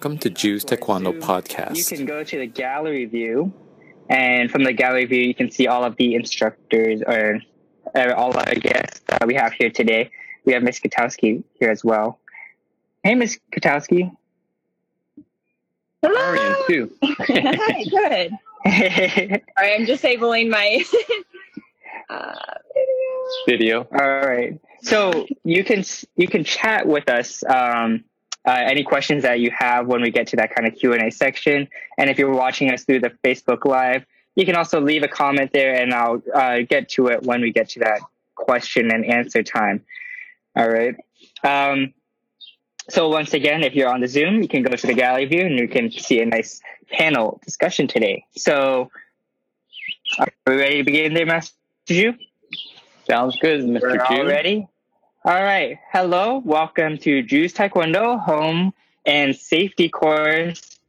Welcome to Ju's Taekwondo Podcast. You can go to the gallery view, and from the gallery view, you can see all of the instructors or, or all our guests that we have here today. We have Miss Katowski here as well. Hey, Miss Katowski. Hello. How are you too? Hi, good. Sorry, I'm disabling my uh, Video. All right. So you can you can chat with us. Um, uh, any questions that you have when we get to that kind of Q and A section, and if you're watching us through the Facebook Live, you can also leave a comment there, and I'll uh, get to it when we get to that question and answer time. All right. Um, so once again, if you're on the Zoom, you can go to the gallery view and you can see a nice panel discussion today. So are we ready to begin there, Master Ju? Sounds good, Mr. We're all Chu. ready? All right. Hello. Welcome to Ju's Taekwondo Home and Safety Course.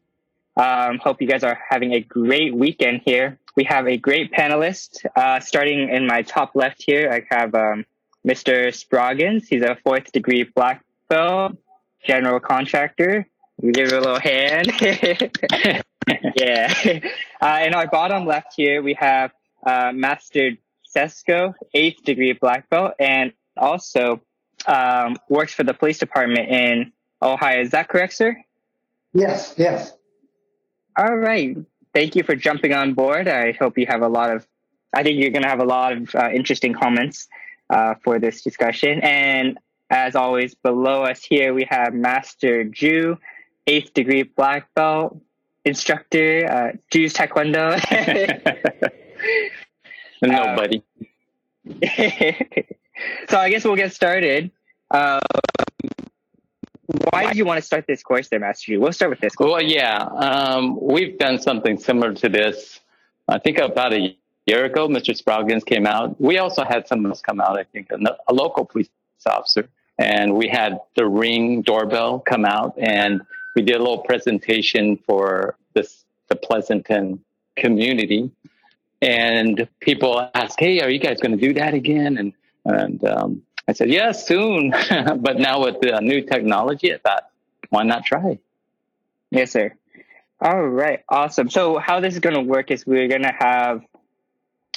Um, hope you guys are having a great weekend here. We have a great panelist. Uh, starting in my top left here, I have um, Mr. Sproggins. He's a fourth degree black belt, general contractor. Give him a little hand. yeah. Uh, in our bottom left here, we have uh, Master Sesko, eighth degree black belt, and also um, works for the police department in Ohio. Is that correct, sir? Yes, yes. All right. Thank you for jumping on board. I hope you have a lot of, I think you're going to have a lot of uh, interesting comments uh, for this discussion. And as always, below us here, we have Master Ju, eighth degree black belt instructor, uh, Ju's Taekwondo. Nobody. so I guess we'll get started. Uh, why did you want to start this course there, Master Ju? We'll start with this. well, yeah, um, we've done something similar to this. I think about a year ago, Mr. Sproggins came out. We also had someone else come out, I think, a, a local police officer. And we had the ring doorbell come out and we did a little presentation for this, the Pleasanton community. And people asked, Hey, are you guys going to do that again? And, and, um, I said, yeah, soon. but now with the new technology, I thought, why not try? Yes, sir. All right, awesome. So how this is going to work is we're going to have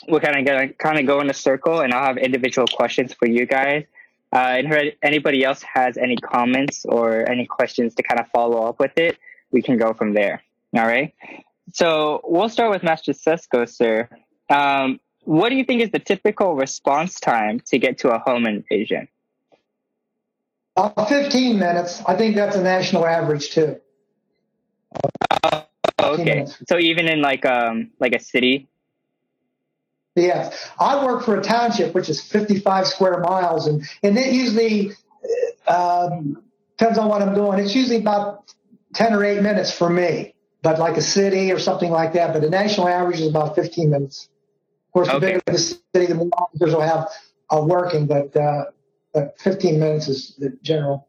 we're kind of going to kind of go in a circle, and I'll have individual questions for you guys. Uh, and if anybody else has any comments or any questions to kind of follow up with it, we can go from there. All right. So we'll start with Master Sesko, sir. Um, what do you think is the typical response time to get to a home invasion? Uh, 15 minutes. I think that's a national average too. Okay. So even in like um like a city. Yes. I work for a township which is 55 square miles, and, and it usually uh, um, depends on what I'm doing. It's usually about 10 or 8 minutes for me, but like a city or something like that. But the national average is about 15 minutes. Of course, the Okay. bigger the city, the more officers will have uh, working, but, uh, but 15 minutes is the general.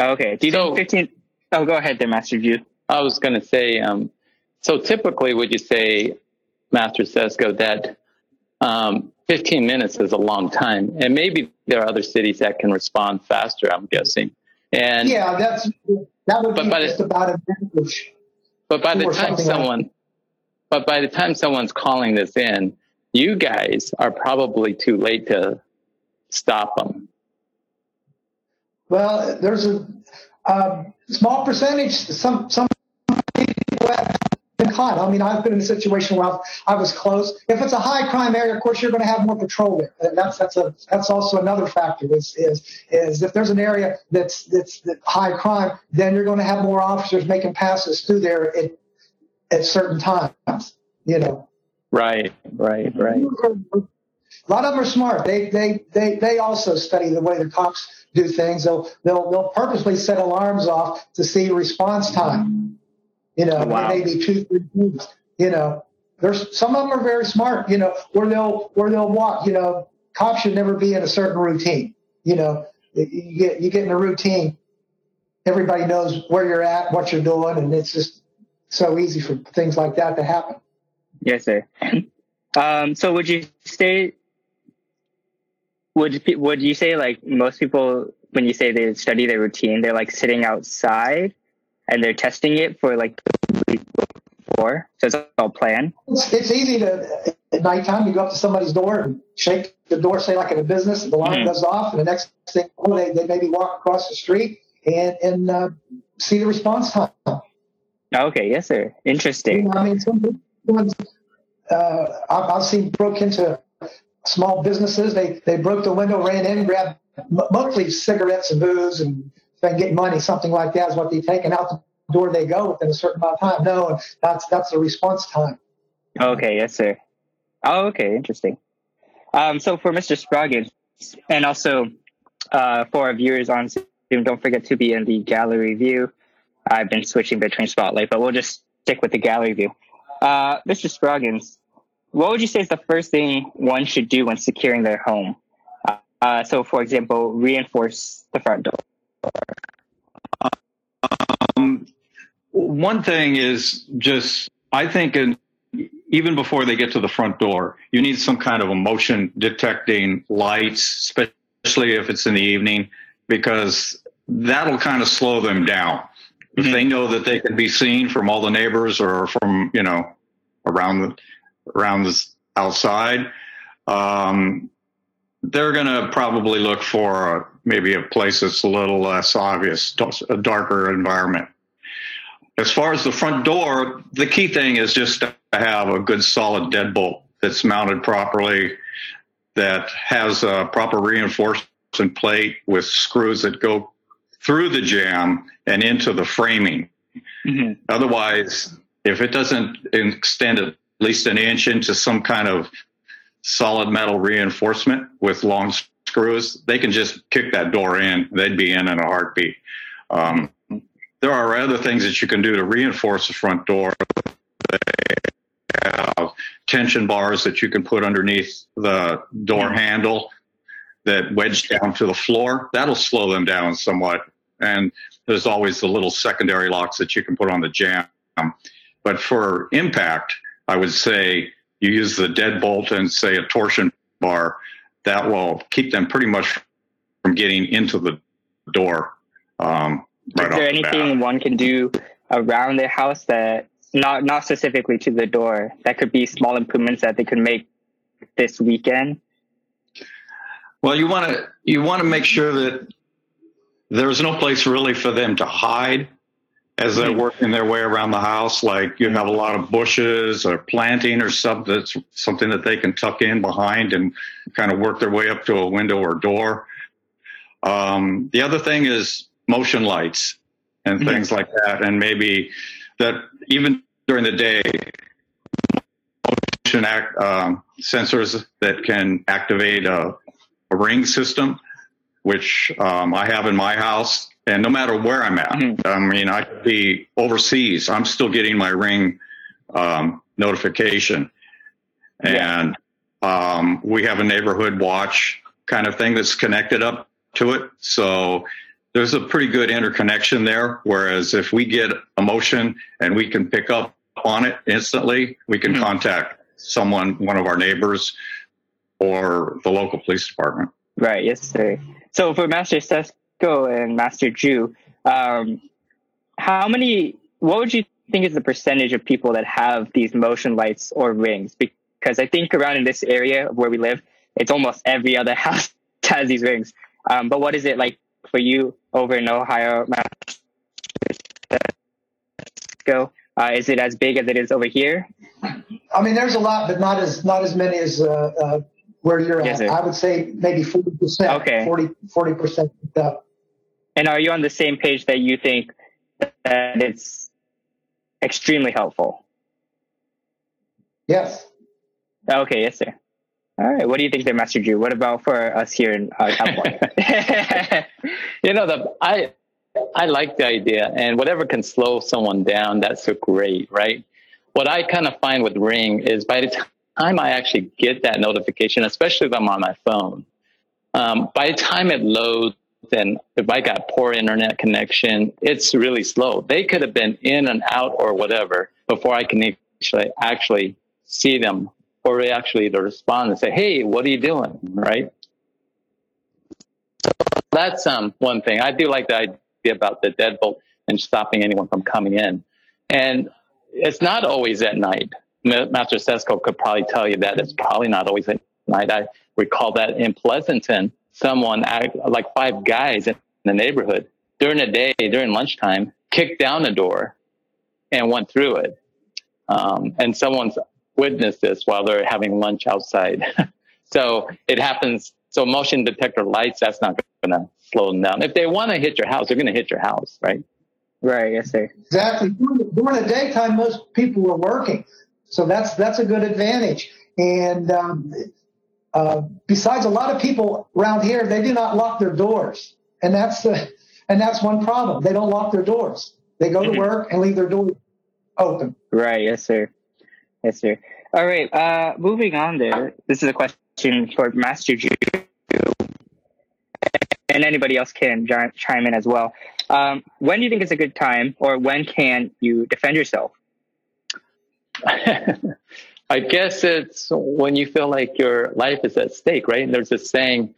Okay. Do you So- think fifteen? Oh, go ahead, there, Master Ju. I was going to say, um, so typically would you say, Master Sesko, that um, 15 minutes is a long time? And maybe there are other cities that can respond faster, I'm guessing. And Yeah, that's that would But be by the- just about an average. But by the time something like someone, but by the time someone's calling this in, you guys are probably too late to stop them. Well, there's a small percentage. Some some people have been caught. I mean, I've been in a situation where I was close. If it's a high crime area, of course, you're going to have more patrol there. And that's that's a that's also another factor. Is is is if there's an area that's that's high crime, then you're going to have more officers making passes through there at at certain times. You know. Right, right, right. A lot of them are smart. They they they they also study the way the cops do things. They'll they'll they'll purposely set alarms off to see response time. You know, Wow. maybe two three minutes. You know, there's some of them are very smart. You know, where they'll where they'll walk. You know, cops should never be in a certain routine. You know, you get you get in a routine. Everybody knows where you're at, what you're doing, and it's just so easy for things like that to happen. Yes, sir. Um, so would you say would would you say like most people when you say they study their routine, they're like sitting outside and they're testing it for like before, so it's all planned. It's, it's easy to at nighttime you go up to somebody's door and shake the door, say like in a business, the alarm Mhm. goes off, and the next thing oh, they they maybe walk across the street and and uh, see the response time. Okay, yes, sir. You Interesting. know, I mean, some uh, I've, I've seen broke into small businesses. They they broke the window, ran in, grabbed mostly cigarettes and booze, and then get money, something like that is what they take, and out the door they go within a certain amount of time. No, that's that's the response time. Okay, yes, sir. Oh, okay, interesting. Um, so for Mr. Spraggins, and also uh, for our viewers on Zoom, don't forget to be in the gallery view. I've been switching between Spotlight, but we'll just stick with the gallery view. Uh, Mr. Spraggins, what would you say is the first thing one should do when securing their home? Uh, uh, so, for example, reinforce the front door. Um, one thing is just, I think, in, even before they get to the front door, you need some kind of a motion detecting lights, especially if it's in the evening, because that'll kind of slow them down. If Mhm. they know that they can be seen from all the neighbors or from, you know, around the, around the outside, um, they're going to probably look for a, maybe a place that's a little less obvious, a darker environment. As far as the front door, the key thing is just to have a good solid deadbolt that's mounted properly, that has a proper reinforcement plate with screws that go through the jamb and into the framing. Mm-hmm. Otherwise, if it doesn't extend at least an inch into some kind of solid metal reinforcement with long screws, they can just kick that door in. They'd be in in a heartbeat. Um, there are other things that you can do to reinforce the front door. They have tension bars that you can put underneath the door handle that wedge down to the floor. That'll slow them down somewhat. And there's always the little secondary locks that you can put on the jamb. But for impact, I would say you use the deadbolt and say a torsion bar. That will keep them pretty much from getting into the door. Um, right Is there the anything one can do around their house that not not specifically to the door that could be small improvements that they could make this weekend? Well, you want to you want to make sure that there's no place really for them to hide as they're working their way around the house. Like you have a lot of bushes or planting or something that's something that they can tuck in behind and kind of work their way up to a window or door. Um, the other thing is motion lights and Mhm. things like that, and maybe that even during the day, motion act, um, sensors that can activate a, a ring system, which um, I have in my house. And no matter where I'm at, Mhm. I mean, I could be overseas. I'm still getting my ring um, notification. Yeah. And um, we have a neighborhood watch kind of thing that's connected up to it. So there's a pretty good interconnection there. Whereas if we get a motion and we can pick up on it instantly, we can Mhm. contact someone, one of our neighbors, or the local police department. Right. Yes, sir. So for Master Sesko and Master Ju, um, how many? What would you think is the percentage of people that have these motion lights or rings? Because I think around in this area where we live, it's almost every other house has these rings. Um, but what is it like for you over in Ohio, Master Sesko? Uh, is it as big as it is over here? I mean, there's a lot, but not as not as many as uh, uh, where you're Yes, at. sir. I would say maybe forty percent. Okay. 40 percent. And are you on the same page that you think that it's extremely helpful? Yes. Okay, yes, sir. All right. What do you think there, Master Drew? What about for us here in uh, California? You know, the I I like the idea, and whatever can slow someone down, that's so great, right? What I kind of find with Ring is by the time I actually get that notification, especially if I'm on my phone, um, by the time it loads and if I got poor internet connection, it's really slow. They could have been in and out or whatever before I can actually actually see them or actually to respond and say, "Hey, what are you doing?" Right? that's um one thing. I do like the idea about the deadbolt. and stopping anyone from coming in. And it's not always at night. Master Sesko could probably tell you that it's probably not always at night. I recall that in Pleasanton, someone, like five guys in the neighborhood, during the day, during lunchtime, kicked down a door and went through it. Um, and someone's witnessed this while they're having lunch outside. so it happens. So motion detector lights, that's not going to slow them down. If they want to hit your house, they're going to hit your house, right? Right. Yes, sir. Exactly. During the daytime, most people were working, so that's that's a good advantage. And um, uh, besides, a lot of people around here they do not lock their doors, and that's the and that's one problem. They don't lock their doors. They go to mm-hmm. work and leave their door open. Right. Yes, sir. Yes, sir. All right. Uh, moving on there. This is a question for Master Ju. And anybody else can chime in as well. Um, when do you think is a good time, or when can you defend yourself? I guess it's when you feel like your life is at stake, right? And there's a saying,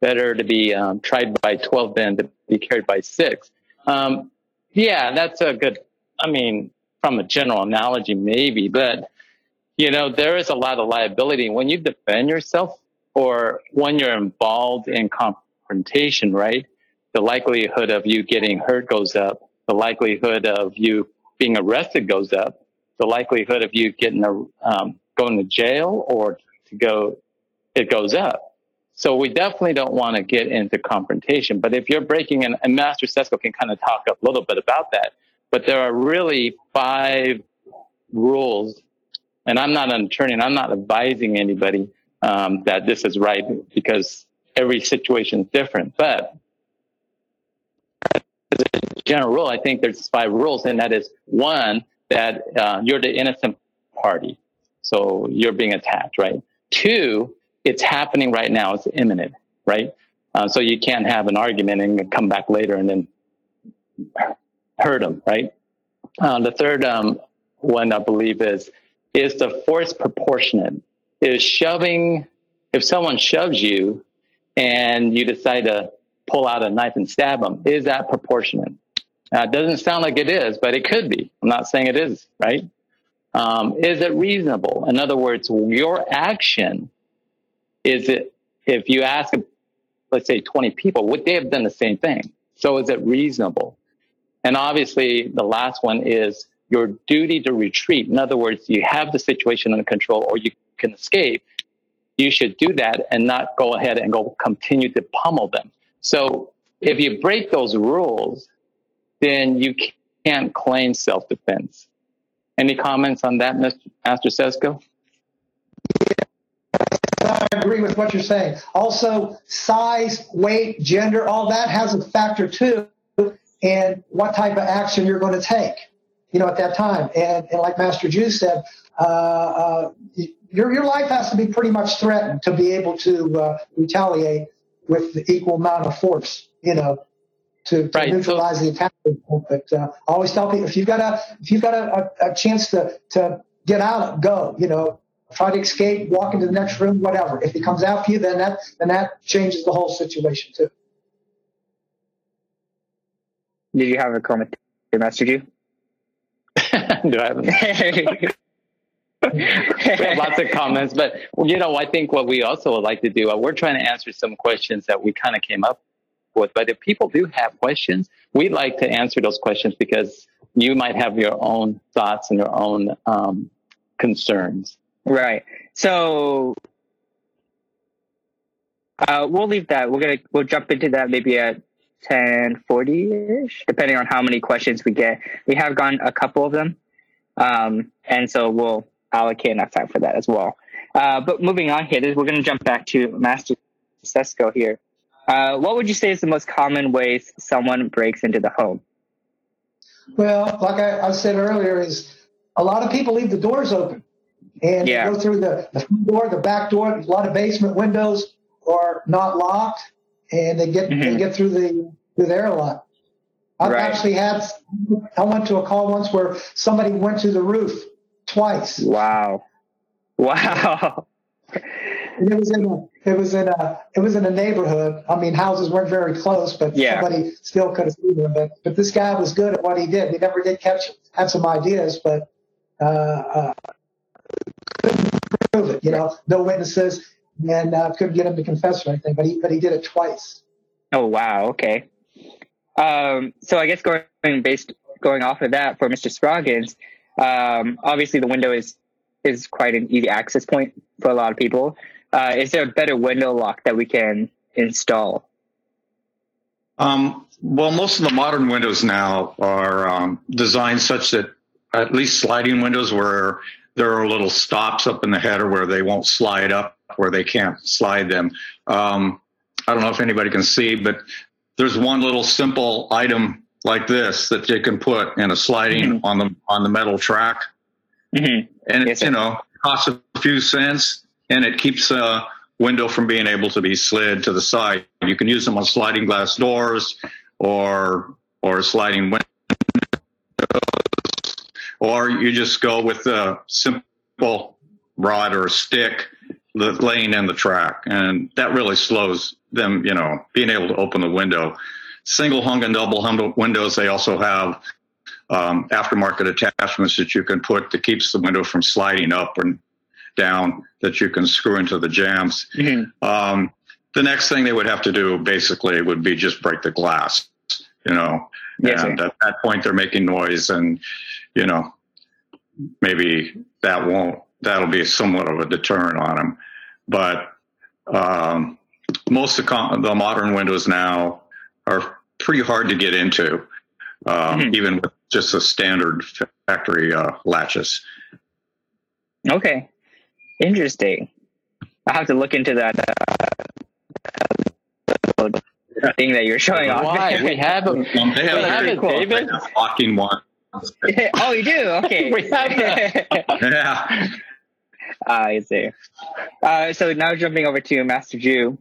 better to be um, tried by 12 than to be carried by six. Um, yeah, that's a good, I mean, from a general analogy, maybe, but you know, there is a lot of liability when you defend yourself or when you're involved in confrontation, right? The likelihood of you getting hurt goes up. The likelihood of you being arrested goes up. The likelihood of you getting a, um, going to jail or to go, it goes up. So we definitely don't want to get into confrontation. But if you're breaking in, and Master Sesko can kind of talk a little bit about that, but there are really five rules. And I'm not an attorney and I'm not advising anybody um, that this is right because every situation is different. But as a general rule, I think there's five rules, and that is one, that uh, you're the innocent party. So you're being attacked, right? Two, it's happening right now. It's imminent, right? Uh, so you can't have an argument and come back later and then hurt them, right? Uh, the third um, one I believe is is the force proportionate? Is shoving if someone shoves you and you decide to pull out a knife and stab them, is that proportionate? It doesn't sound like it is, but it could be. I'm not saying it is, right? Um, is it reasonable? In other words, your action is it if you ask, let's say, 20 people, would they have done the same thing? So is it reasonable? And obviously, the last one is your duty to retreat. In other words, you have the situation under control or you can escape. You should do that and not go ahead and go continue to pummel them. So if you break those rules, then you can't claim self defense. Any comments on that, Mr. Master Sesko? I agree with what you're saying. Also, size, weight, gender, all that has a factor too in what type of action you're going to take, you know, at that time. And, and like Master Ju said, uh, uh, your, your life has to be pretty much threatened to be able to uh, retaliate with the equal amount of force, you know, to, to right. neutralize the attack. But uh, I always tell people if you've got a if you've got a, a, a chance to to get out, go. You know, try to escape, walk into the next room, whatever. If he comes after you, then that then that changes the whole situation too. Did you have a comment, Master Ju? Do I have? we have lots of comments, but you know, I think what we also would like to do, uh, we're trying to answer some questions that we kind of came up with. But if people do have questions, we'd like to answer those questions because you might have your own thoughts and your own um, concerns. Right. So uh, we'll leave that. We're gonna we'll jump into that maybe at ten forty ish, depending on how many questions we get. We have gotten a couple of them, um, and so we'll allocate enough time for that as well. Uh, but moving on here, we're to jump back to Master Sesko here. Uh, what would you say is the most common ways someone breaks into the home? Well, like I, I said earlier, is a lot of people leave the doors open and yeah. go through the, the front door, the back door. A lot of basement windows are not locked, and they get mm-hmm. they get through the through there a lot. I've right. actually had I went to a call once where somebody went to the roof twice. Wow, wow. And it was in a it was in a it was in a neighborhood. I mean, houses weren't very close, but Yeah. somebody still could have seen him. But but this guy was good at what he did. He never did catch had some ideas, but uh, uh, couldn't prove it. You know, no witnesses, and uh, couldn't get him to confess or anything. But he but he did it twice. Oh wow, okay. Um, so I guess going based going off of that for Mr. Scroggins, um, obviously the window is is quite an easy access point for a lot of people. Uh, is there a better window lock that we can install? Um, well, most of the modern windows now are um, designed such that at least sliding windows where there are little stops up in the header where they won't slide up, where they can't slide them. Um, I don't know if anybody can see, but there's one little simple item like this that you can put in a sliding on the on the metal track, Mm-hmm. and Yes, it's you know costs a few cents, and it keeps a window from being able to be slid to the side. You can use them on sliding glass doors or or sliding windows, or you just go with a simple rod or a stick that laying in the track, and that really slows them. You know, being able to open the window. Single hung and double hung windows. They also have um, aftermarket attachments that you can put that keeps the window from sliding up and down that you can screw into the jambs. Mm-hmm. Um, the next thing they would have to do basically would be just break the glass, you know. Yes, and sir. at that point, they're making noise, and you know, maybe that won't. That'll be somewhat of a deterrent on them. But um, most of the, modern windows now are pretty hard to get into, um, Mhm. even with just the standard factory uh, latches. Okay, interesting. I have to look into that uh, thing that you're showing off. Why? We have a they have We have very it, cool David. locking one. oh, you do? Okay. We have Yeah. Ah, I see. Uh, so now jumping over to Master Ju.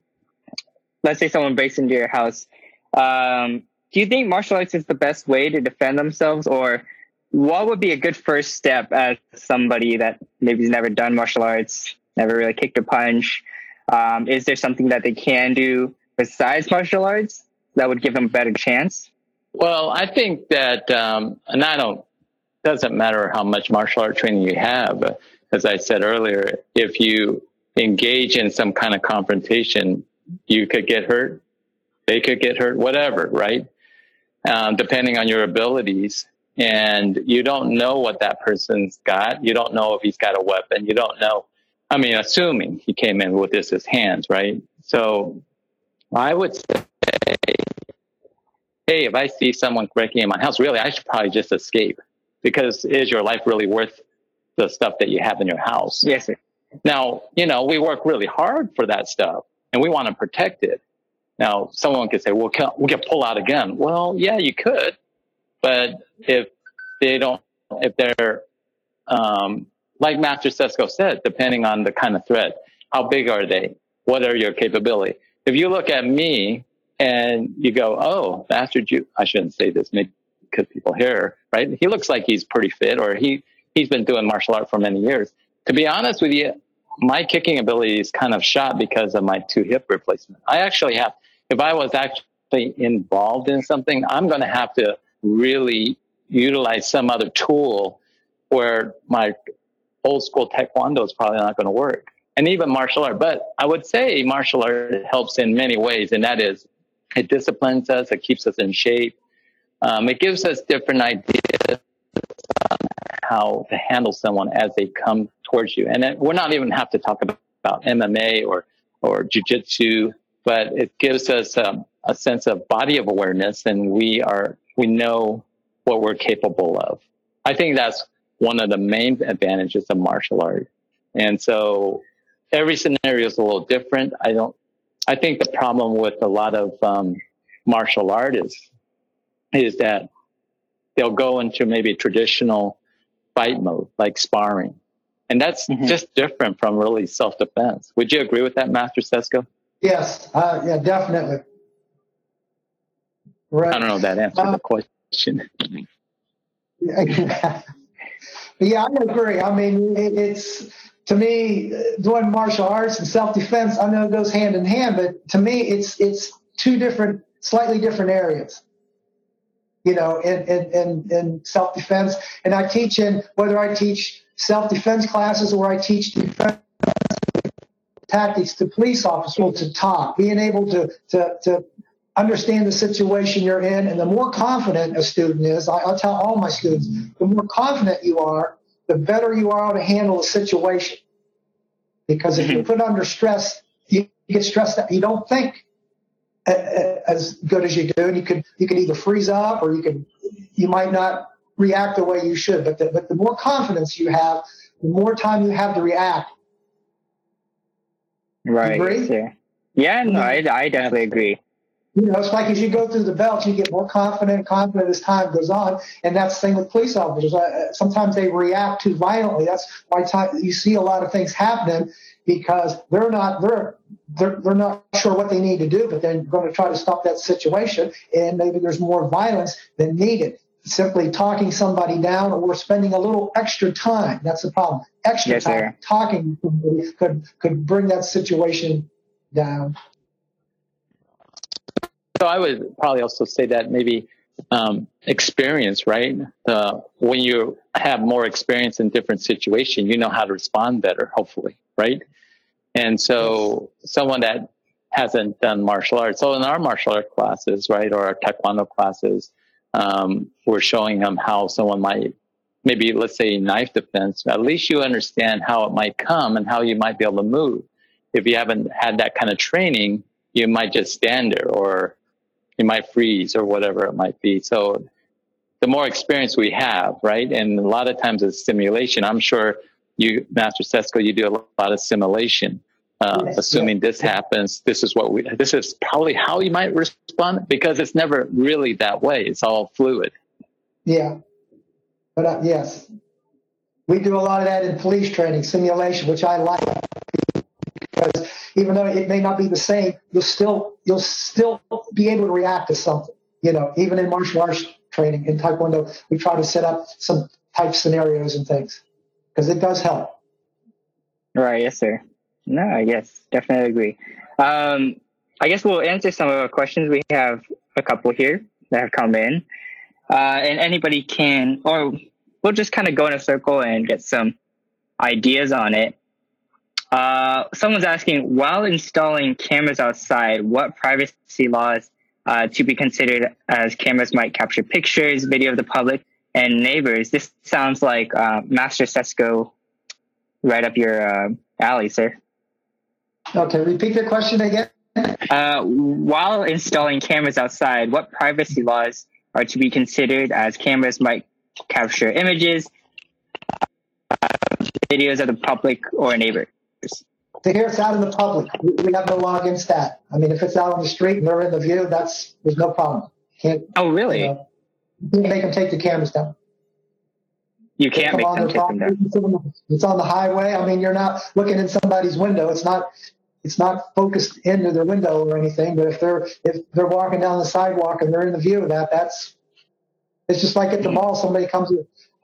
Let's say someone breaks into your house. Um, do you think martial arts is the best way to defend themselves, or what would be a good first step as somebody that maybe has never done martial arts, never really kicked a punch? Um, is there something that they can do besides martial arts that would give them a better chance? Well, I think that, um, and I don't, doesn't matter how much martial art training you have. As I said earlier, if you engage in some kind of confrontation, you could get hurt. They could get hurt, whatever, right? Um, depending on your abilities. And you don't know what that person's got. You don't know if he's got a weapon. You don't know. I mean, assuming he came in with this as hands, right? So I would say hey, if I see someone breaking in my house, really, I should probably just escape because is your life really worth the stuff that you have in your house? Yes, sir. Now, you know, we work really hard for that stuff and we want to protect it. Now, someone could say, well, can, we can pull out a gun. Well, yeah, you could. But if they don't, if they're, um, like Master Sesko said, depending on the kind of threat, how big are they? What are your capability? If you look at me and you go, oh, Master Ju, I shouldn't say this because people hear, right? He looks like he's pretty fit or he, he's been doing martial art for many years. To be honest with you, my kicking ability is kind of shot because of my two hip replacement. I actually have, if I was actually involved in something, I'm going to have to really utilize some other tool where my old school taekwondo is probably not going to work. And even martial art. But I would say martial art helps in many ways, and that is it disciplines us, it keeps us in shape, um, it gives us different ideas on how to handle someone as they come towards you. And it, we're not even have to talk about, about MMA or or jujitsu, but it gives us um, a sense of body of awareness, and we are we know what we're capable of. I think that's one of the main advantages of martial art. And so every scenario is a little different. I don't. I think the problem with a lot of um, martial artists is that they'll go into maybe traditional fight mode, like sparring, and that's Mhm. just different from really self defense. Would you agree with that, Master Sesko? Yes, uh, yeah, definitely. Right. I don't know if that answered Uh, the question. Yeah, I agree. I mean, it, it's to me doing martial arts and self defense. I know it goes hand in hand, but to me, it's it's two different, slightly different areas. You know, in in in, in self defense, and I teach in whether I teach self defense classes or I teach defense tactics to police officers to talk, being able to to to understand the situation you're in, and the more confident a student is, I, I tell all my students, the more confident you are, the better you are to handle a situation. Because if you're mm-hmm. put under stress, you get stressed out. You don't think as good as you do, and you could you could either freeze up or you could you might not react the way you should. But the, but the more confidence you have, the more time you have to react. Right. Agree? Yeah, no, mm-hmm. I, I definitely agree you know, it's like as you go through the belts, you get more confident and confident as time goes on. And that's the thing with police officers. Uh, sometimes they react too violently. That's why time, you see a lot of things happening because they're not they're, they're they're not sure what they need to do, but they're going to try to stop that situation. And maybe there's more violence than needed. Simply talking somebody down or spending a little extra time. That's the problem. Extra yes, time sir. talking could could bring that situation down. So I would probably also say that maybe um, experience, right? Uh, when you have more experience in different situations, you know how to respond better, hopefully, right? And so someone that hasn't done martial arts, so in our martial art classes, right, or our taekwondo classes, um, we're showing them how someone might maybe let's say knife defense at least you understand how it might come and how you might be able to move if you haven't had that kind of training you might just stand there or you might freeze or whatever it might be. So the more experience we have, right? And a lot of times it's simulation. I'm sure you, Master Sesko, you do a lot of simulation. Uh, yes, assuming yes. this happens, this is what we, this is probably how you might respond because it's never really that way. It's all fluid. Yeah. But uh, yes, we do a lot of that in police training, simulation, which I like because even though it may not be the same, you'll still you'll still be able to react to something. You know, even in martial arts training in Taekwondo, we try to set up some type scenarios and things because it does help. Right. Yes, sir. No. Yes, definitely agree. Um, I guess we'll answer some of our questions. We have a couple here that have come in, uh, and anybody can, or we'll just kind of go in a circle and get some ideas on it. Uh, someone's asking, while installing cameras outside, what privacy laws uh, to be considered as cameras might capture pictures, video of the public and neighbors? This sounds like uh, Master Sesko right up your uh, alley, sir. Okay, repeat the question again. Uh, while installing cameras outside, what privacy laws are to be considered as cameras might capture images, videos of the public or neighbors? To hear it's out in the public, we have no law against that. I mean, if it's out on the street and they're in the view, that's there's no problem. Can't. Oh, really? You know, make them take the cameras down. You can't make them take them down. It's on the highway. I mean, you're not looking in somebody's window. It's not. It's not focused into their window or anything. But if they're if they're walking down the sidewalk and they're in the view of that, that's. It's just like at the mall. Somebody comes.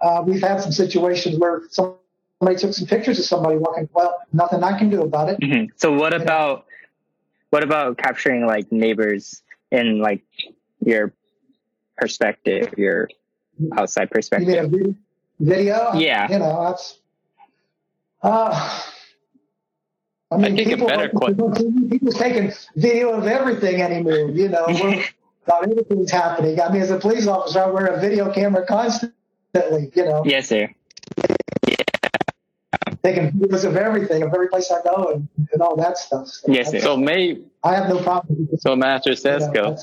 Uh, we've had some situations where some somebody took some pictures of somebody walking. Well, nothing I can do about it. Mm-hmm. So what about what about capturing like neighbors in like your perspective, your outside perspective? You a video? Yeah. You know, that's. Uh, I mean, I people, better people's taking video of everything anymore. You know, about everything's happening. I mean, as a police officer, I wear a video camera constantly. You know. Yes, sir taking videos of everything, of every place I go, and, and all that stuff. So yes. So maybe I have no problem. So Master Sesko. You know,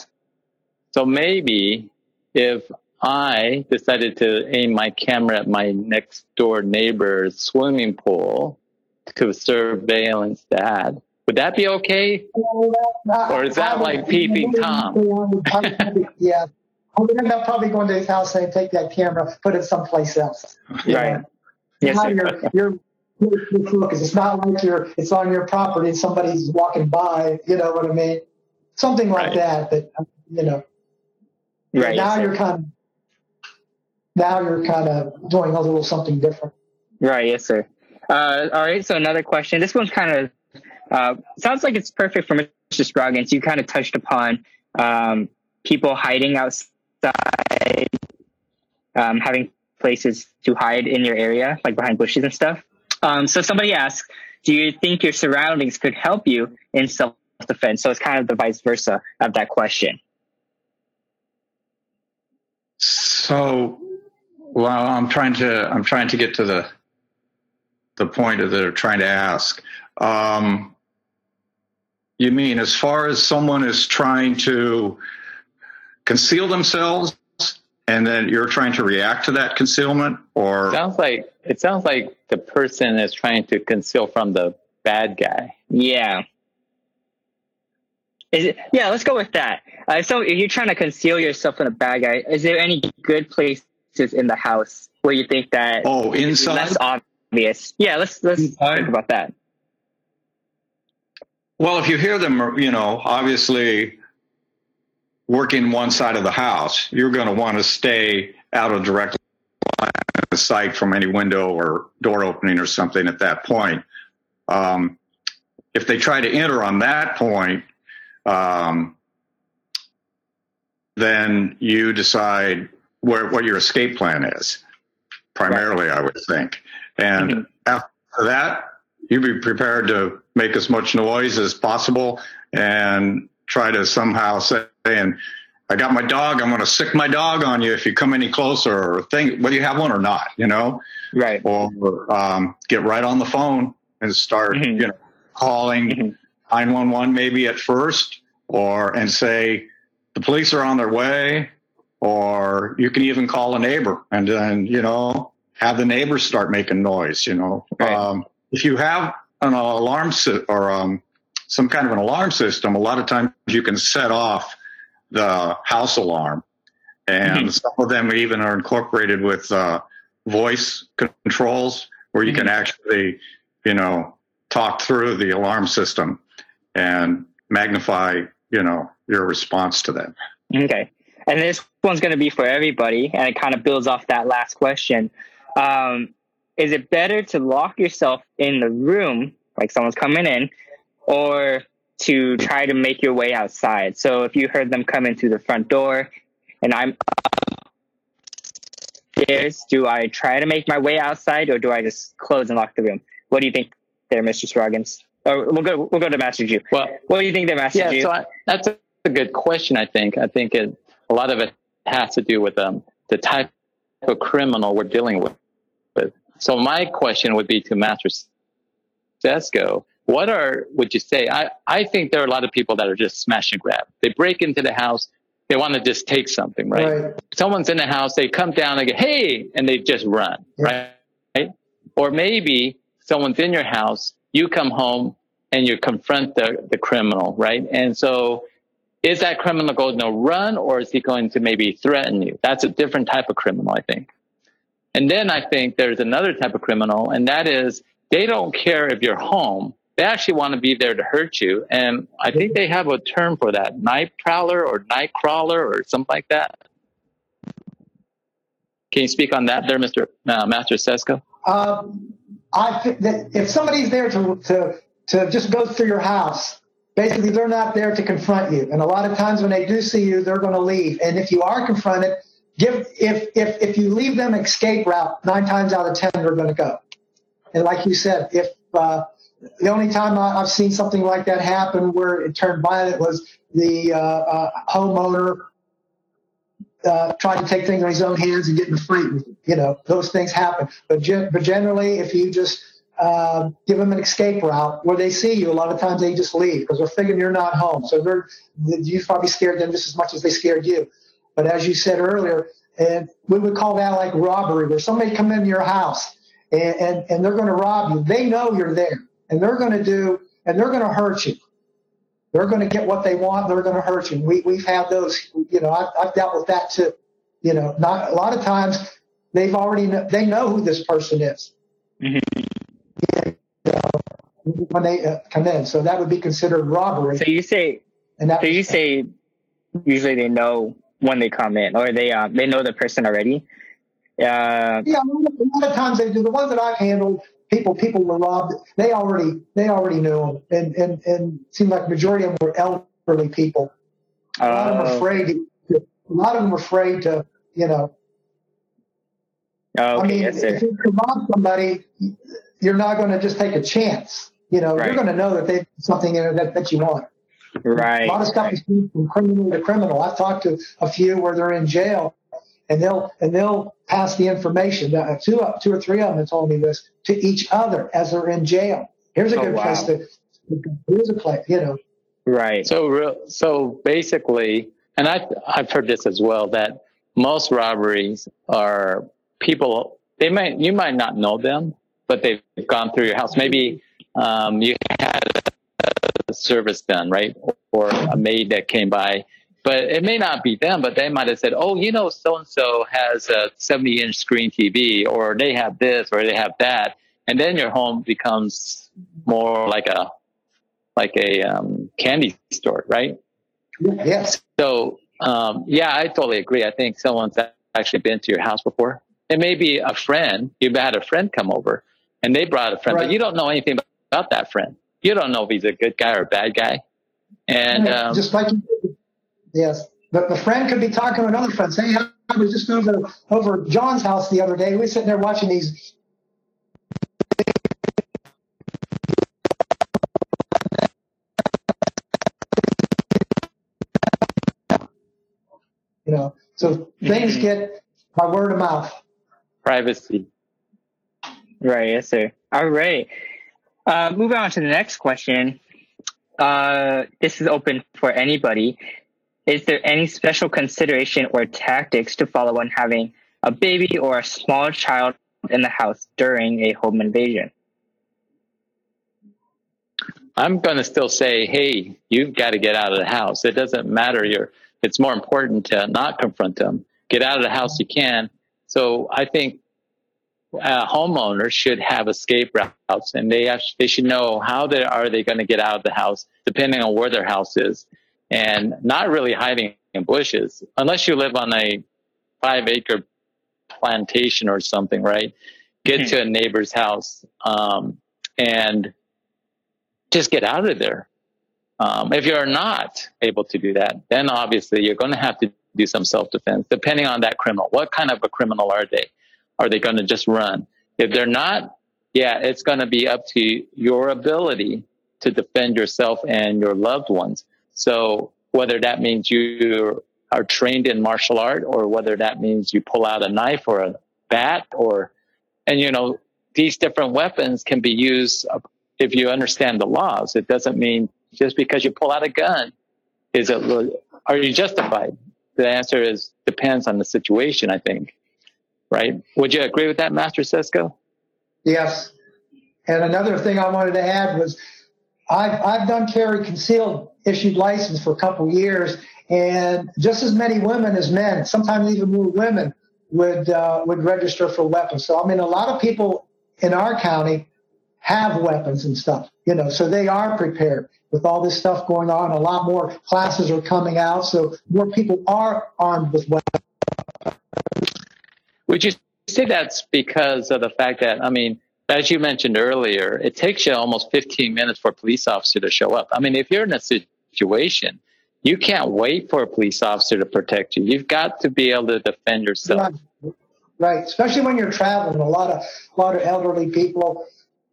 so maybe if I decided to aim my camera at my next door neighbor's swimming pool to surveillance that, would that be okay? or is that like peeping Tom? yeah. I would end up probably going to his house and take that camera, put it someplace else. Right. Know? Yes, you're, you're because it's not like you're it's on your property and somebody's walking by. You know what I mean? Something like right. that. But you know, right. Now you're kind of now you're kind of doing a little something different. Right. Yes, sir. Uh, all right. So another question. This one's kind of uh, sounds like it's perfect for Mr. Sproggins. You kind of touched upon um, people hiding outside, um, having places to hide in your area, like behind bushes and stuff. Um, so somebody asks, do you think your surroundings could help you in self defense? So it's kind of the vice versa of that question. So, well, I'm trying to I'm trying to get to the the point that they're trying to ask. Um, you mean as far as someone is trying to conceal themselves and then you're trying to react to that concealment or? Sounds like it sounds like the person is trying to conceal from the bad guy. Yeah. Is it, yeah let's go with that. Uh, so if you're trying to conceal yourself from a bad guy is there any good places in the house where you think that oh inside less obvious? Yeah let's let's inside? think about that. Well if you hear them you know obviously working one side of the house, you're going to want to stay out of direct line of sight from any window or door opening or something at that point. Um, if they try to enter on that point, um, then you decide where what your escape plan is. Primarily, I would think, and mm-hmm. after that, you'd be prepared to make as much noise as possible and try to somehow say, and I got my dog, I'm going to sic my dog on you if you come any closer or think whether you have one or not, you know? Right. Or um, get right on the phone and start, mm-hmm. you know, calling mm-hmm. 911 maybe at first or, and say, the police are on their way. Or you can even call a neighbor and then, you know, have the neighbors start making noise, you know? Right. Um, if you have an alarm si- or um, some kind of an alarm system, a lot of times you can set off the house alarm. And mm-hmm. some of them even are incorporated with uh, voice controls where you mm-hmm. can actually, you know, talk through the alarm system and magnify, you know, your response to them. Okay. And this one's going to be for everybody, and it kind of builds off that last question. Um, is it better to lock yourself in the room, like someone's coming in, or to try to make your way outside. So if you heard them come in through the front door and I'm upstairs, do I try to make my way outside or do I just close and lock the room? What do you think there, Mr. Sproggins? Or we'll go we'll go to Master Ju. Well, what do you think there, Master yeah, Ju? So I, that's a good question, I think. I think it, a lot of it has to do with um, the type of criminal we're dealing with. So my question would be to Master Sesko what are would you say? I, I think there are a lot of people that are just smash and grab. They break into the house, they want to just take something, right? right. Someone's in the house, they come down and go, hey, and they just run, right? right? Or maybe someone's in your house, you come home and you confront the, the criminal, right? And so is that criminal going to run or is he going to maybe threaten you? That's a different type of criminal, I think. And then I think there's another type of criminal, and that is they don't care if you're home they actually want to be there to hurt you. And I think they have a term for that night prowler or night crawler or something like that. Can you speak on that there, Mr. Uh, Master Sesko? Um, I think that if somebody's there to, to, to just go through your house, basically they're not there to confront you. And a lot of times when they do see you, they're going to leave. And if you are confronted, give if if if you leave them escape route, nine times out of ten they're going to go. And like you said, if uh, the only time I, have seen something like that happen where it turned violent was the uh, uh, homeowner uh, trying to take things in his own hands and get in getting free. You know, those things happen. But, ge- but generally, if you just uh, give them an escape route where they see you, a lot of times they just leave because they're thinking you're not home. So they're you probably scared them just as much as they scared you. But as you said earlier, and we would call that like robbery, where somebody come into your house and, and, and they're going to rob you. They know you're there and they're going to do, and they're going to hurt you. They're going to get what they want. They're going to hurt you. We, we've had those, you know, I've, I've dealt with that too. You know, not a lot of times they've already, know, they know who this person is. Mm-hmm. You know, when they uh, come in. So that would be considered robbery. So you say, and that so you say usually they know when they come in or they, uh, they know the person already. Uh, Yeah, a lot of times they do. The ones that I've handled, people people were robbed. They already they already knew them, and and and it seemed like majority of them were elderly people. A lot of them were oh, afraid. To, a lot of them were afraid to, you know. oh, I okay, mean, yes, if you rob somebody, you're not going to just take a chance. You know, Right. you're going to know that they something in it that, that you want. Right. A lot of stuff right. is from criminal to criminal. I've talked to a few where they're in jail, and they'll and they'll pass the information. Uh, two two or three of them have told me this to each other as they're in jail. Here's a Oh, good wow. place to. Here's a place, you know. Right. So, real, so basically, and I've, I've heard this as well, that most robberies are people, they might, you might not know them, but they've gone through your house. Maybe, um, you had a service done, right? Or a maid that came by, but it may not be them, but they might have said, Oh, you know, so and so has a 70 inch screen TV or they have this or they have that. And then your home becomes more like a, like a um, candy store, right? Yes. So, um, yeah, I totally agree. I think someone's actually been to your house before. It may be a friend. You've had a friend come over and they brought a friend, Right. but you don't know anything about that friend. You don't know if he's a good guy or a bad guy. And, um, just like yes, but the friend could be talking to another friend. Say, hey, I was just over over John's house the other day. We were sitting there watching these. You know, so things Mhm. get by word of mouth. privacy. Right, yes, sir. All right. Uh, moving on to the next question. Uh, this is open for anybody. Is there any special consideration or tactics to follow when having a baby or a small child in the house during a home invasion? I'm going to still say, hey, you've got to get out of the house. It doesn't matter. You're, it's more important to not confront them. Get out of the house you can. So I think uh, homeowners should have escape routes, and they have, they should know how they are they going to get out of the house, depending on where their house is, and not really hiding in bushes unless you live on a five acre plantation or something, right? Get Mhm. to a neighbor's house um, and just get out of there. Um, if you're not able to do that, then obviously you're going to have to do some self defense, depending on that criminal. What kind of a criminal are they? Are they going to just run? If they're not, yeah, it's going to be up to your ability to defend yourself and your loved ones. So whether that means you are trained in martial art or whether that means you pull out a knife or a bat or, and you know, these different weapons can be used if you understand the laws. It doesn't mean just because you pull out a gun, is it, are you justified? The answer is depends on the situation, I think. Right? Would you agree with that, Master Cisco? Yes. And another thing I wanted to add was I've, I've done carry concealed issued license for a couple years, and just as many women as men, sometimes even more women, would uh, would register for weapons. So I mean, a lot of people in our county have weapons and stuff, you know, so they are prepared with all this stuff going on. A lot more classes are coming out, so more people are armed with weapons. Would you say that's because of the fact that, I mean, as you mentioned earlier, it takes you almost 15 minutes for a police officer to show up. I mean, if you're in a situation, you can't wait for a police officer to protect you. You've got to be able to defend yourself. Right. right. Especially when you're traveling. A lot of a lot of elderly people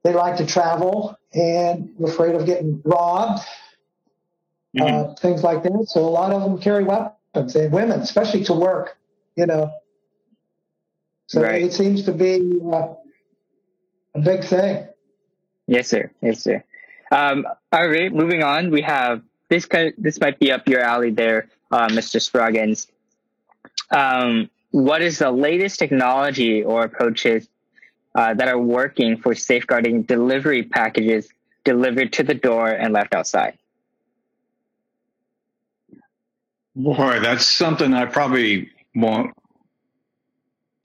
they like to travel and afraid of getting robbed, Mhm. uh, things like that. So a lot of them carry weapons. And women, especially to work, you know. So Right. it seems to be uh, big thing. Yes, sir. Yes, sir. Um, all right, moving on. We have this. Kind this might be up your alley, there, uh, Mr. Scroggins. Um, what is the latest technology or approaches uh, that are working for safeguarding delivery packages delivered to the door and left outside? Boy, that's something I probably won't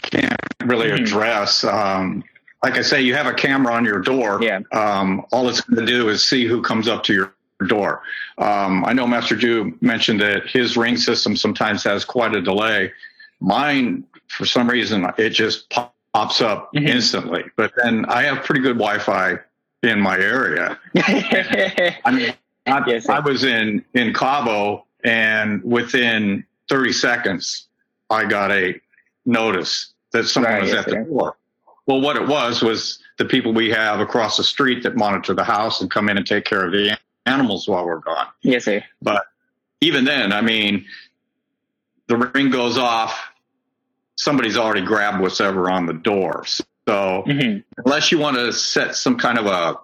can't really Mhm. address. Um, like I say, you have a camera on your door. Yeah. Um, all it's going to do is see who comes up to your door. Um, I know Master Ju mentioned that his ring system sometimes has quite a delay. Mine for some reason, it just pops up Mhm. instantly. But then I have pretty good Wi-Fi in my area. I mean, I, Yes. I was in in Cabo, and within 30 seconds, I got a notice that someone Right, was yes, at the door. Well, what it was was the people we have across the street that monitor the house and come in and take care of the animals while we're gone. yes, sir. But even then, I mean, the ring goes off. Somebody's already grabbed what's ever on the door. So hmm unless you want to set some kind of a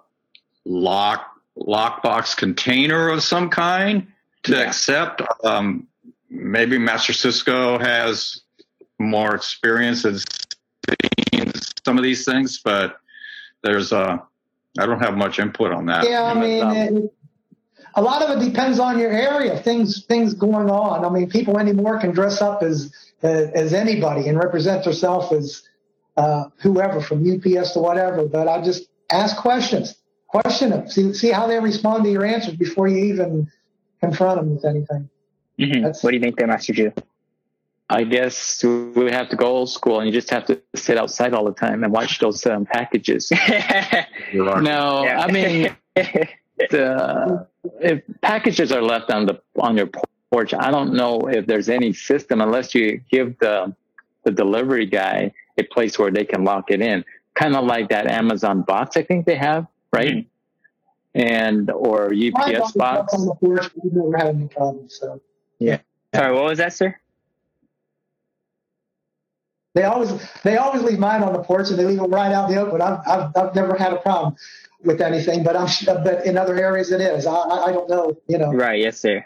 lock lockbox container of some kind to Yeah. accept, um, maybe Master Cisco has more experience in some of these things, but there's uh, I don't have much input on that. Yeah, I mean, um, it, a lot of it depends on your area. Things things going on. I mean, people anymore can dress up as as, as anybody and represent themselves as uh, whoever, from UPS to whatever. But I just ask questions, question them, see see how they respond to your answers before you even confront them with anything. hmm That's- What do you think they Master Ju? I guess we have to go old school and you just have to sit outside all the time and watch those um, packages. No, Yeah. I mean, the, if packages are left on the on your porch, I don't know if there's any system unless you give the the delivery guy a place where they can lock it in, kind of like that Amazon box I think they have, right? And or UPS dog is up box. on the porch, but we've never problems. So Sorry, what was that, sir? They always they always leave mine on the porch and they leave it right out in the open. I've I've, I've never had a problem with anything, but I'm but in other areas it is. I I, I don't know. You know. Right, yes, sir.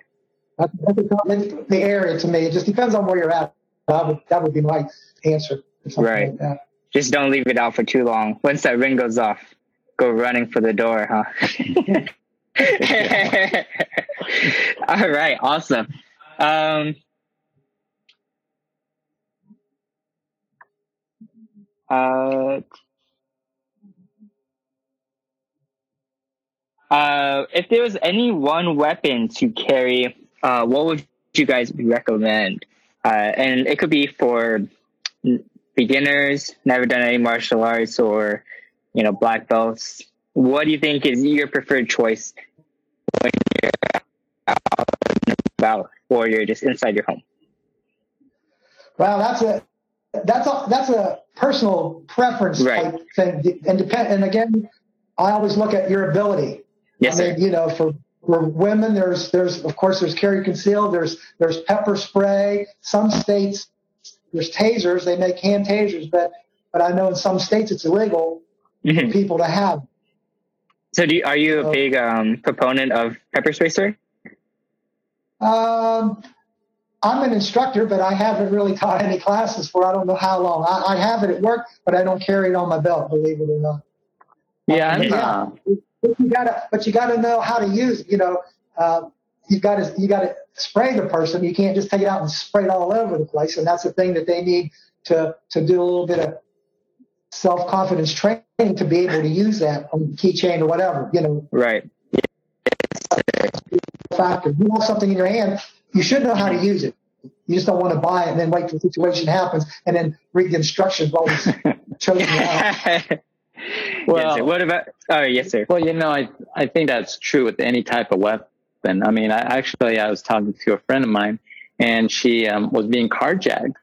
That's, that's the the area to me. It just depends on where you're at. That would, that would be my answer. Right. Like that. Just don't leave it out for too long. Once that ring goes off, go running for the door, huh? All right, awesome. Um, uh, uh, if there was any one weapon to carry, uh, what would you guys recommend? Uh, and it could be for beginners, never done any martial arts, or you know, black belts. What do you think is your preferred choice when you're out about, or you're just inside your home? Well, that's a that's a that's a personal preference Right. type thing, and depend. And again, I always look at your ability. Yes, I mean, you know, for for women, there's there's of course there's carry conceal. There's there's pepper spray. Some states there's tasers. They make hand tasers, but but I know in some states it's illegal Mhm. for people to have. So, do you, are you a Oh. big um, proponent of pepper spray, sir? Um, I'm an instructor, but I haven't really taught any classes for I don't know how long. I, I have it at work, but I don't carry it on my belt. Believe it or not. Yeah, I'm, Yeah. But you gotta, but you gotta know how to use. it. You know, uh, you gotta you gotta spray the person. You can't just take it out and spray it all over the place. And that's the thing that they need to to do a little bit of self confidence training to be able to use that on keychain or whatever. You know, Right. factor. You have something in your hand, you should know how to use it. You just don't want to buy it and then wait till the situation happens and then read the instructions while it's choking you out. yes, Well- sir. What about? Oh, yes, sir. Well, you know, I I think that's true with any type of weapon. I mean, I actually I was talking to a friend of mine, and she um, was being carjacked,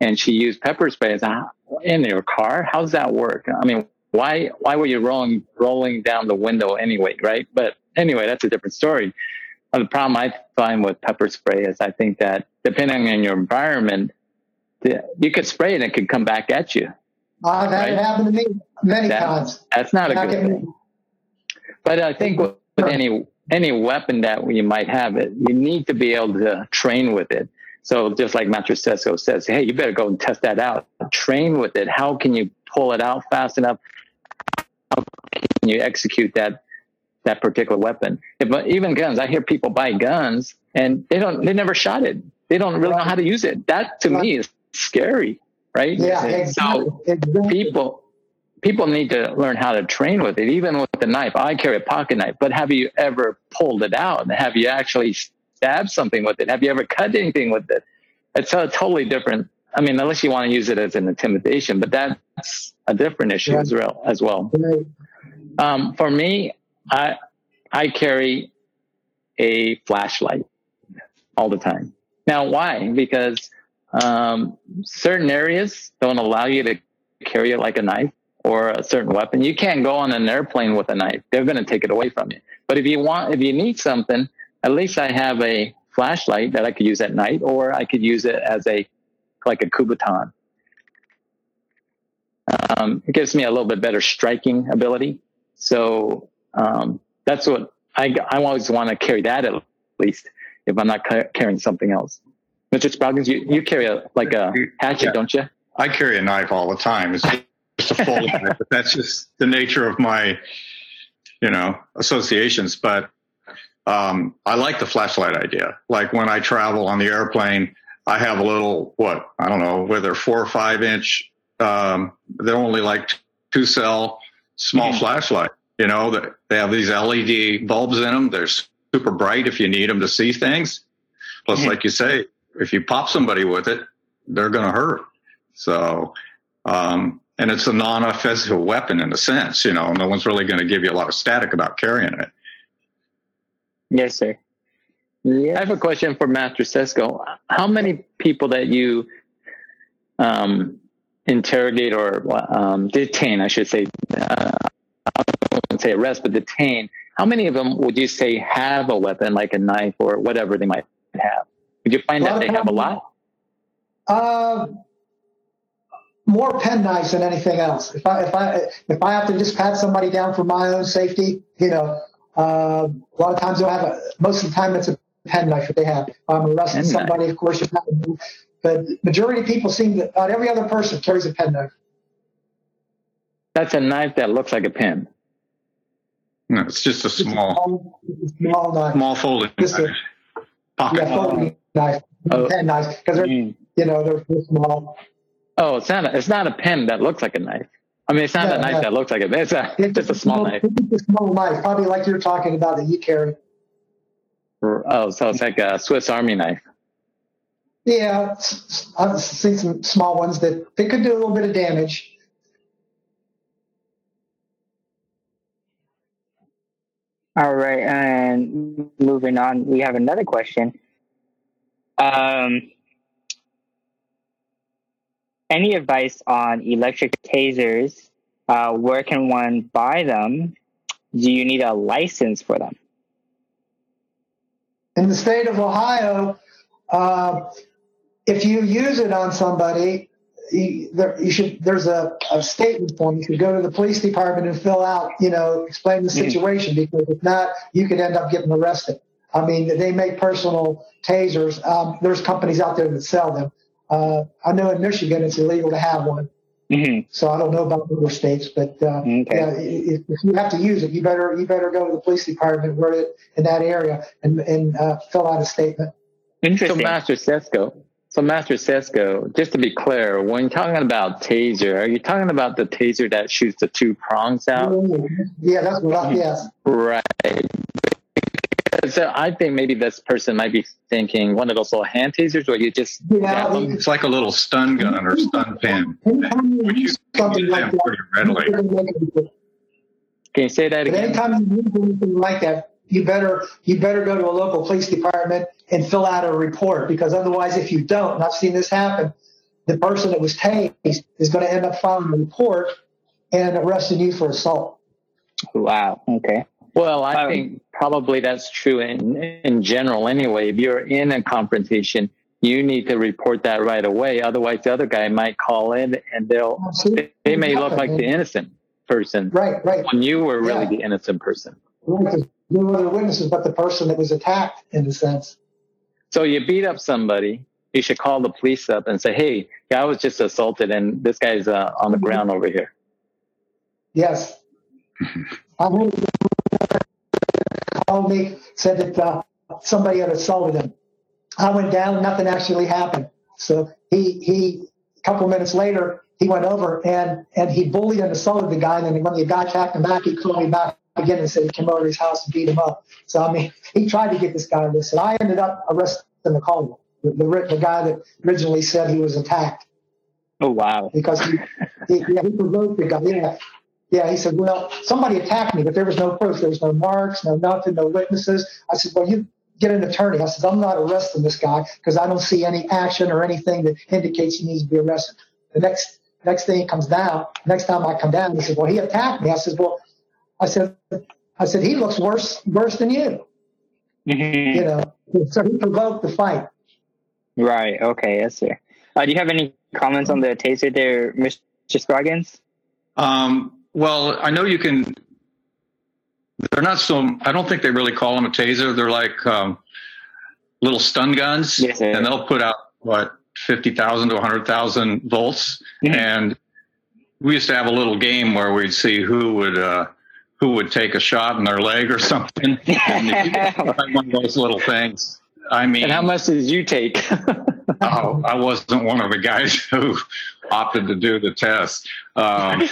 and she used pepper spray as a, in your car. How does that work? I mean, why why were you rolling rolling down the window anyway, right? But anyway, that's a different story. The problem I find with pepper spray is I think that depending on your environment, the, you could spray it and it could come back at you. I've had it happen to me many That- times. That's not a And I good thing. But I think with, with any any weapon that you might have, it you need to be able to train with it. So just like Master Cisco says, hey, you better go and test that out. Train with it. How can you pull it out fast enough? How can you execute that that particular weapon? If, even guns, I hear people buy guns and they don't they never shot it. They don't really know how to use it. That to me is scary, right? Yeah, So exactly. exactly. people people need to learn how to train with it even with the knife i carry a pocket knife but have you ever pulled it out have you actually stabbed something with it have you ever cut anything with it it's a totally different I mean, unless you want to use it as an intimidation, but that's a different issue Yeah. as well. As well. Um, for me, I I carry a flashlight all the time. Now, why? Because um, certain areas don't allow you to carry it like a knife or a certain weapon. You can't go on an airplane with a knife; they're going to take it away from you. But if you want, if you need something, at least I have a flashlight that I could use at night, or I could use it as a like a Kubotan. Um, it gives me a little bit better striking ability. So um, that's what I, I always want to carry that at least if I'm not ca- carrying something else. Mr. Sproggins, you, you carry a like a hatchet, Yeah. don't you? I carry a knife all the time. It's just a full knife, but that's just the nature of my, you know, associations. But um, I like the flashlight idea. Like when I travel on the airplane, I have a little what I don't know whether four or five inch. Um, they're only like two cell small Mhm. flashlight. You know they have these LED bulbs in them. They're super bright if you need them to see things. Plus, like you say, if you pop somebody with it, they're going to hurt. So, um, and it's a non-offensive weapon in a sense. You know, no one's really going to give you a lot of static about carrying it. Yes, sir. I have a question for Master Sesko. How many people that you um, interrogate or um, detain, I should say, uh, wouldn't say arrest, but detain, how many of them would you say have a weapon like a knife or whatever they might have? Would you find out they have a lot? Uh, more pen knives than anything else. If I if I if I have to just pat somebody down for my own safety, you know, uh, a lot of times they'll have a. Most of the time, it's a pen knife that they have. If I'm arresting Pen knife. somebody, of course, you have. But majority of people seem that about every other person carries a pen knife. That's a knife that looks like a pen. No, it's just a small, It's a small knife. small folding Just a- knife. pocket. Yeah, folding knife, Oh. pen knives, because they're Mm. you know they're, they're small. Oh, it's not. A, it's not a pen that looks like a knife. I mean, it's not No, a knife no. that looks like a. It's a It's just a small knife. It's a small knife, probably like you're talking about that you carry. Oh, so it's like a Swiss Army knife. Yeah, I've seen some small ones that they could do a little bit of damage. All right, and moving on, we have another question. Um, any advice on electric tasers? Uh, where can one buy them? Do you need a license for them? In the state of Ohio, uh, if you use it on somebody, you, there, you should. There's a, a statement form. You should go to the police department and fill out. You know, explain the Mhm. situation because if not, you could end up getting arrested. I mean, they make personal tasers. Um, there's companies out there that sell them. Uh, I know in Michigan it's illegal to have one. Mhm. So I don't know about other states, but uh, Okay. yeah, if, if you have to use it, you better you better go to the police department where it, in that area and and uh, fill out a statement. interesting So, Interesting. Master Sesko. So, Master Sesko, just to be clear, when you're talking about taser, are you talking about the taser that shoots the two prongs out? Yeah, that's what. I, yes, Right. So I think maybe this person might be thinking one of those little hand tasers where you just Yeah, grab them. It's like a little stun gun or stun pen, anytime you Which you use can use like them that, pretty readily. you better make it- Can you say that again? anytime you use anything like that, you better you better go to a local police department and fill out a report because otherwise, if you don't, and I've seen this happen, the person that was tased is going to end up filing a report and arresting you for assault. wow. Okay. Well, I Um, think probably that's true in in general anyway. If you're in a confrontation, you need to report that right away. Otherwise, the other guy might call in and they'll Absolutely. they may look like the innocent person Right, right. when you were really Yeah. the innocent person. Right, No other witnesses but the person that was attacked, in a sense. So you beat up somebody, you should call the police up and say, "Hey, I was just assaulted, and this guy's uh, on the ground over here." Yes. I called me, said that uh, somebody had assaulted him. I went down, nothing actually happened. So he he a couple minutes later he went over and and he bullied and assaulted the guy. And then when the guy attacked him back, he called me back again and said he came over to his house and beat him up. So I mean, he tried to get this guy arrested. I ended up arresting the the, the, the guy that originally said he was attacked. Oh wow! Because he, he, yeah, he provoked the guy. Yeah, yeah. He said, "Well, somebody attacked me, but there was no proof. There was no marks, no nothing, no witnesses." I said, "Well, you get an attorney." I said, "I'm not arresting this guy because I don't see any action or anything that indicates he needs to be arrested." The next next thing he comes down, next time I come down, he says, "Well, he attacked me." I said, "Well," I said, "I said he looks worse worse than you." Mhm. You know, so he provoked the fight. Right. Okay. Yes, sir. Uh, do you have any comments on the taser there, Mr. Sproggins? Um, well, I know you can. They're not so. I don't think they really call them a taser. They're like um, little stun guns, Yes, and they'll put out what fifty thousand to hundred thousand volts. Mhm. And we used to have a little game where we'd see who would uh, who would take a shot in their leg or something. And if you could find one of those little things. I mean, And how much did you take? Oh, I wasn't one of the guys who opted to do the test. Um,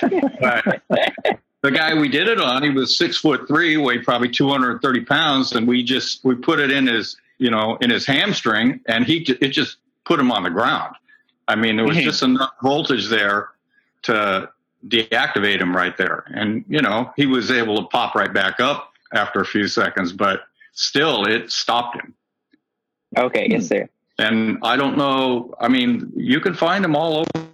but the guy we did it on, he was six foot three, weighed probably 230 pounds, and we just we put it in his you know in his hamstring, and he it just put him on the ground. I mean, there was Mhm. just enough voltage there to deactivate him right there, and you know he was able to pop right back up after a few seconds, but still it stopped him. okay. Yes, sir. And I don't know. I mean, you can find them all over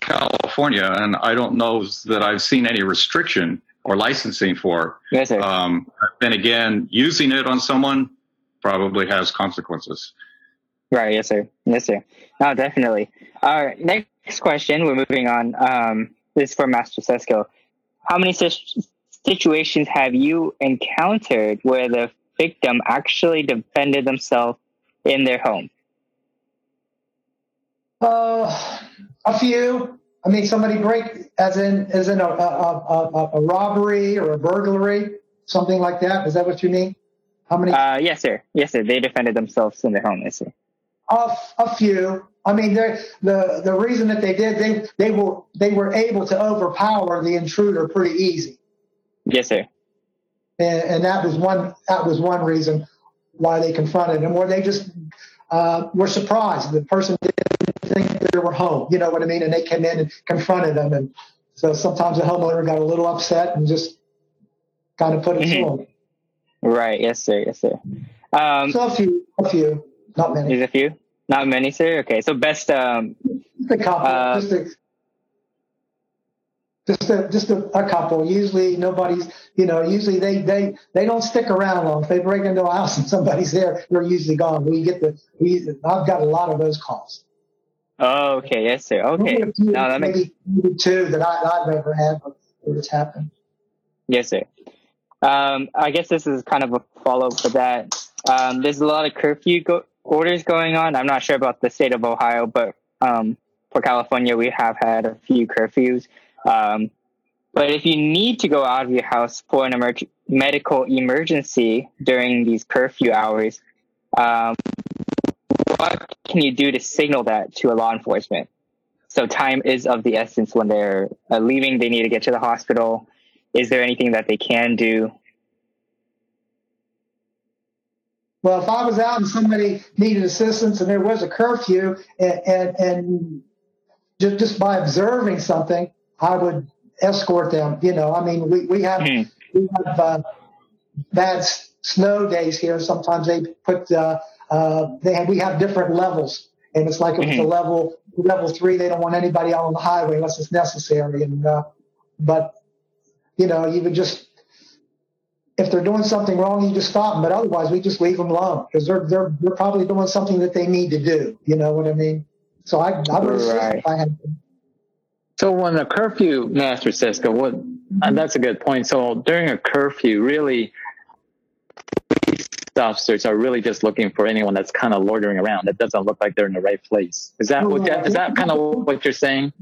California, and I don't know that I've seen any restriction or licensing for. Yes, sir. Um, then again, using it on someone probably has consequences. Right. Yes, sir. Yes, sir. No, definitely. All right. Next question. We're moving on. Um, this is for Master Sesko. How many situations have you encountered where the victim actually defended themselves in their home? Uh, a few. I mean, somebody break, as in, as in a, a, a, a, a robbery or a burglary, something like that. Is that what you mean? How many? Uh, yes, sir. Yes, sir. They defended themselves in their home. Yes, sir. a, a few. I mean, the the reason that they did, they they were they were able to overpower the intruder pretty easy, Yes, sir. and, and that was one that was one reason why they confronted him, or they just uh, were surprised the person didn't think they were home. You know what I mean? And they came in and confronted them, and so sometimes the homeowner got a little upset and just kind of put it Mhm. to them. Right. Yes, sir. Yes, sir. Um, So a few, a few, not many, there's a few. Not many, sir. Okay. So best. Um, just a couple, Uh, just a, just a, just a, a couple. Usually nobody's, you know, usually they, they, they don't stick around long. If they break into a house and somebody's there, they're usually gone. We get the, we, I've got a lot of those calls. oh, okay. Yes, sir. Okay. Few, No, that makes maybe, maybe two that I, I've ever had where it's happened. Yes, sir. Um, I guess this is kind of a follow up for that. Um, there's a lot of curfew go- orders going on. I'm not sure about the state of Ohio, but um, for California, we have had a few curfews. Um, but if you need to go out of your house for an emerg- medical emergency during these curfew hours, um, what can you do to signal that to a law enforcement? So time is of the essence when they're uh, leaving. They need to get to the hospital is there anything that they can do? Well, if I was out and somebody needed assistance and there was a curfew and, and, and just, just by observing something, I would escort them. You know, I mean, we, we have, Hmm. we have uh, bad snow days here. Sometimes they put, uh, uh, they have, we have different levels. And it's like if it's a Mhm. level, level three, they don't want anybody out on the highway unless it's necessary. And, uh, but, you know, you would just, if they're doing something wrong, you just stop them. But otherwise, we just leave them alone because they're they're they're probably doing something that they need to do. You know what I mean? So I I would Right. if I had. So when a curfew, Master Cisco, what? And that's a good point. So during a curfew, really, police officers are really just looking for anyone that's kind of loitering around. That doesn't look like they're in the right place. Is that what? Is that kind of what you're saying?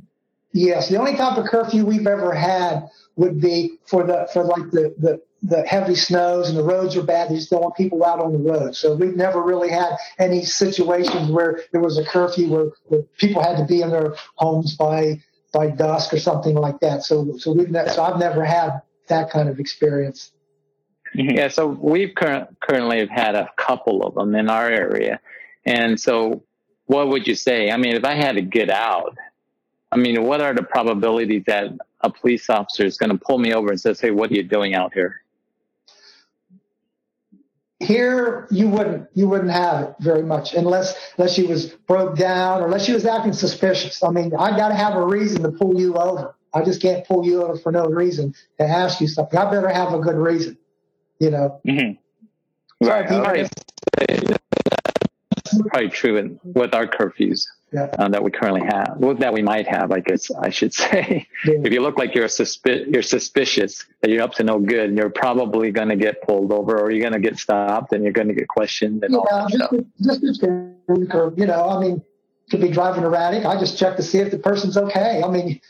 Yes, the only type of curfew we've ever had would be for the for like the the the heavy snows and the roads are bad. They just don't want people out on the road. So we've never really had any situations where there was a curfew where, where people had to be in their homes by by dusk or something like that. So so we've ne- so I've never had that kind of experience. Yeah, so we've cur- currently have had a couple of them in our area. And so what would you say? I mean, if I had to get out, I mean, what are the probabilities that a police officer is going to pull me over and says, "Hey, what are you doing out here?" Here, you wouldn't you wouldn't have it very much unless unless she was broke down or unless she was acting suspicious. I mean, I got to have a reason to pull you over. I just can't pull you over for no reason to ask you something. I better have a good reason, you know. Mm-hmm. Right. Probably, probably true in, with our curfews Yeah. uh, that we currently have, well, that we might have, I guess I should say. Yeah. If you look like you're suspi- you're suspicious that you're up to no good, you're probably going to get pulled over, or you're going to get stopped, and you're going to get questioned and all Yeah, that just, stuff. just, just, or, you know, I mean, could be driving erratic. I just check to see if the person's okay. I mean,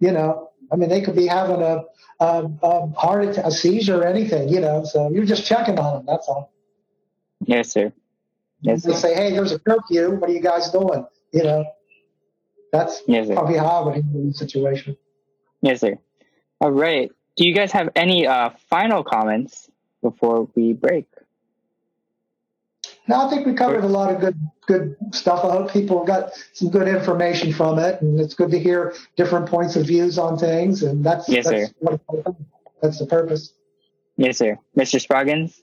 you know, I mean, they could be having a, a, a heart attack, a seizure, or anything, you know. So you're just checking on them. That's all. Yes, sir. Yes, They sir. say, hey, there's a curfew. What are you guys doing? You know, that's Yes, sir. probably how I would handle the situation. Yes, sir. All right. Do you guys have any uh, final comments before we break? No, I think we covered a lot of good good stuff. I hope people got some good information from it, and it's good to hear different points of views on things. And that's Yes, that's sir. what that's the purpose. Yes, sir. Mr. Sproggins?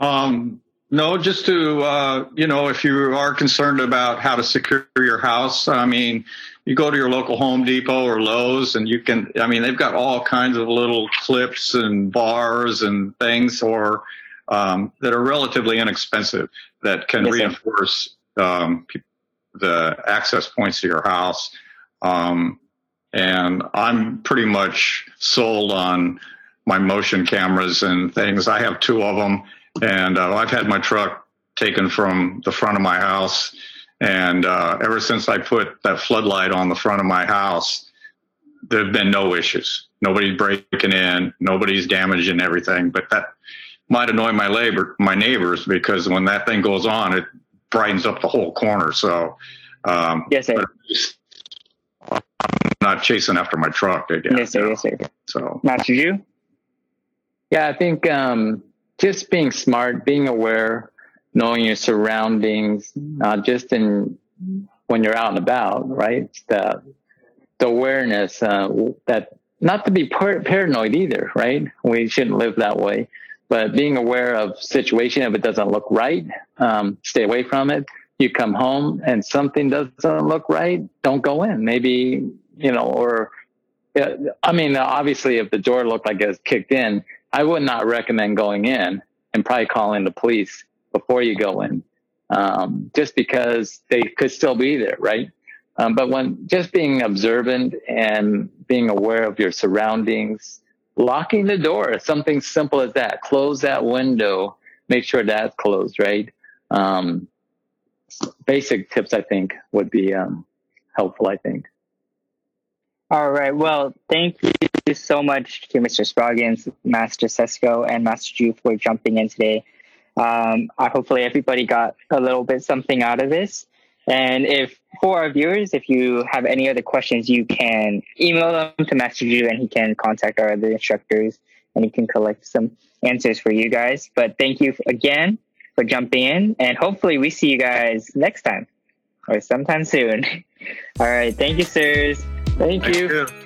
Um, no, just to, uh, you know, if you are concerned about how to secure your house, I mean, you go to your local Home Depot or Lowe's and you can, I mean, they've got all kinds of little clips and bars and things or, um, that are relatively inexpensive that can Yes, reinforce, um, the access points to your house. Um, and I'm pretty much sold on my motion cameras and things. I have two of them and uh, I've had my truck taken from the front of my house, and uh, ever since I put that floodlight on the front of my house, there've been no issues. Nobody's breaking in, nobody's damaging everything. But that might annoy my labor, my neighbors, because when that thing goes on, it brightens up the whole corner. So, um, Yes, sir. I'm not chasing after my truck again. Yes, sir. you know. Yes, sir. So, Master Ju? Yeah, I think um, just being smart, being aware, knowing your surroundings, not just in when you're out and about, right? The the awareness uh, that not to be par- paranoid either, right? We shouldn't live that way, but being aware of situation if it doesn't look right, um, stay away from it. You come home and something doesn't look right, don't go in. Maybe you know, or yeah, I mean, obviously, if the door looked like it was kicked in, I would not recommend going in and probably calling the police before you go in, um, just because they could still be there, right? Um, but when just being observant and being aware of your surroundings, locking the door, something simple as that, close that window, make sure that's closed, right? Um, basic tips, I think, would be um, helpful, I think. All right. Well, thank you so much to Mr. Sproggins, Master Sesko, and Master Ju for jumping in today. Um, I hopefully everybody got a little bit something out of this. And if for our viewers, if you have any other questions, you can email them to Master Ju, and he can contact our other instructors, and he can collect some answers for you guys. But thank you again for jumping in, and hopefully we see you guys next time or sometime soon. All right. Thank you, sirs. Thank thank you. you.